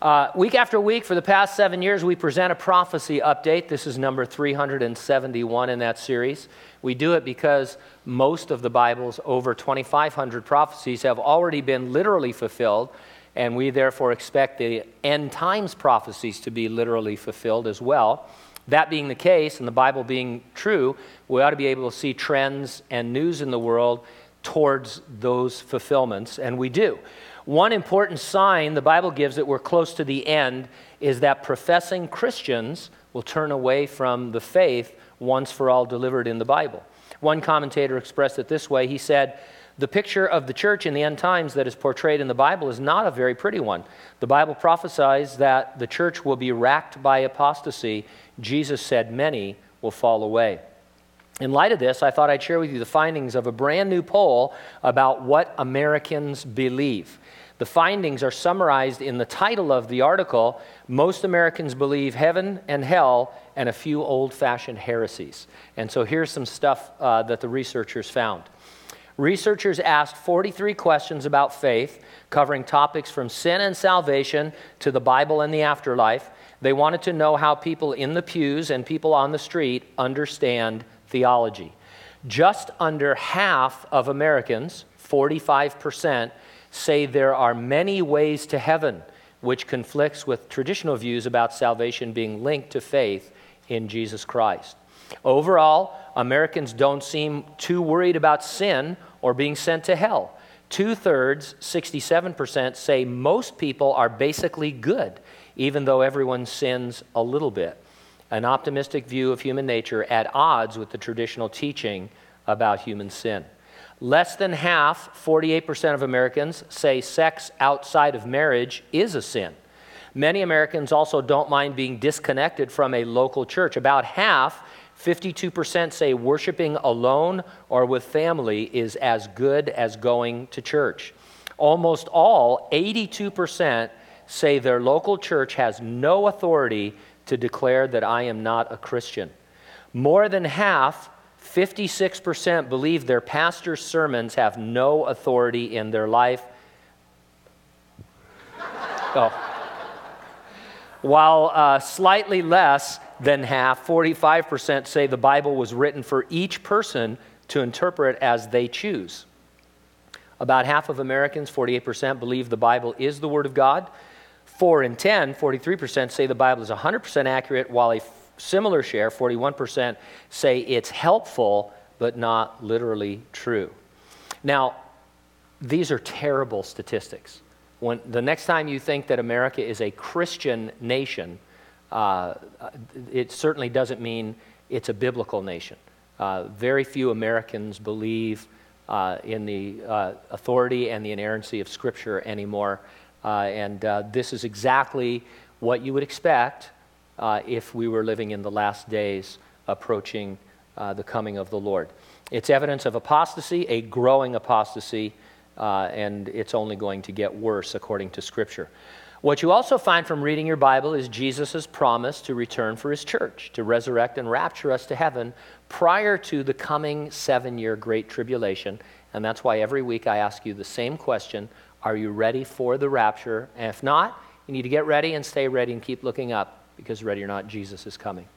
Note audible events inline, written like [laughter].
Uh, week after week, for the past seven years, we present a prophecy update. This is number 371 in that series. We do it because most of the Bible's over 2,500 prophecies have already been literally fulfilled, and we therefore expect the end times prophecies to be literally fulfilled as well. That being the case, and the Bible being true, we ought to be able to see trends and news in the world towards those fulfillments, and we do. One important sign the Bible gives that we're close to the end is that professing Christians will turn away from the faith once for all delivered in the Bible. One commentator expressed it this way he said, The picture of the church in the end times that is portrayed in the Bible is not a very pretty one. The Bible prophesies that the church will be racked by apostasy. Jesus said, Many will fall away. In light of this, I thought I'd share with you the findings of a brand new poll about what Americans believe. The findings are summarized in the title of the article Most Americans Believe Heaven and Hell and a Few Old Fashioned Heresies. And so here's some stuff uh, that the researchers found. Researchers asked 43 questions about faith, covering topics from sin and salvation to the Bible and the afterlife. They wanted to know how people in the pews and people on the street understand theology. Just under half of Americans, 45%, say there are many ways to heaven, which conflicts with traditional views about salvation being linked to faith in Jesus Christ. Overall, Americans don't seem too worried about sin or being sent to hell. Two thirds, 67%, say most people are basically good, even though everyone sins a little bit. An optimistic view of human nature at odds with the traditional teaching about human sin. Less than half, 48% of Americans, say sex outside of marriage is a sin. Many Americans also don't mind being disconnected from a local church. About half, 52%, say worshiping alone or with family is as good as going to church. Almost all, 82%, say their local church has no authority to declare that I am not a Christian. More than half, 56% believe their pastor's sermons have no authority in their life. [laughs] Oh. While uh, slightly less than half, 45%, say the Bible was written for each person to interpret as they choose. About half of Americans, 48%, believe the Bible is the Word of God. 4 in 10, 43%, say the Bible is 100% accurate, while a similar share, 41%, say it's helpful but not literally true. Now, these are terrible statistics. When, the next time you think that America is a Christian nation, uh, it certainly doesn't mean it's a biblical nation. Uh, very few Americans believe uh, in the uh, authority and the inerrancy of Scripture anymore. Uh, and uh, this is exactly what you would expect uh, if we were living in the last days approaching the coming of the Lord. It's evidence of apostasy, a growing apostasy, and it's only going to get worse according to Scripture. What you also find from reading your Bible is Jesus' promise to return for his church, to resurrect and rapture us to heaven prior to the coming seven year Great Tribulation. And that's why every week I ask you the same question Are you ready for the rapture? And if not, you need to get ready and stay ready and keep looking up because ready or not, Jesus is coming.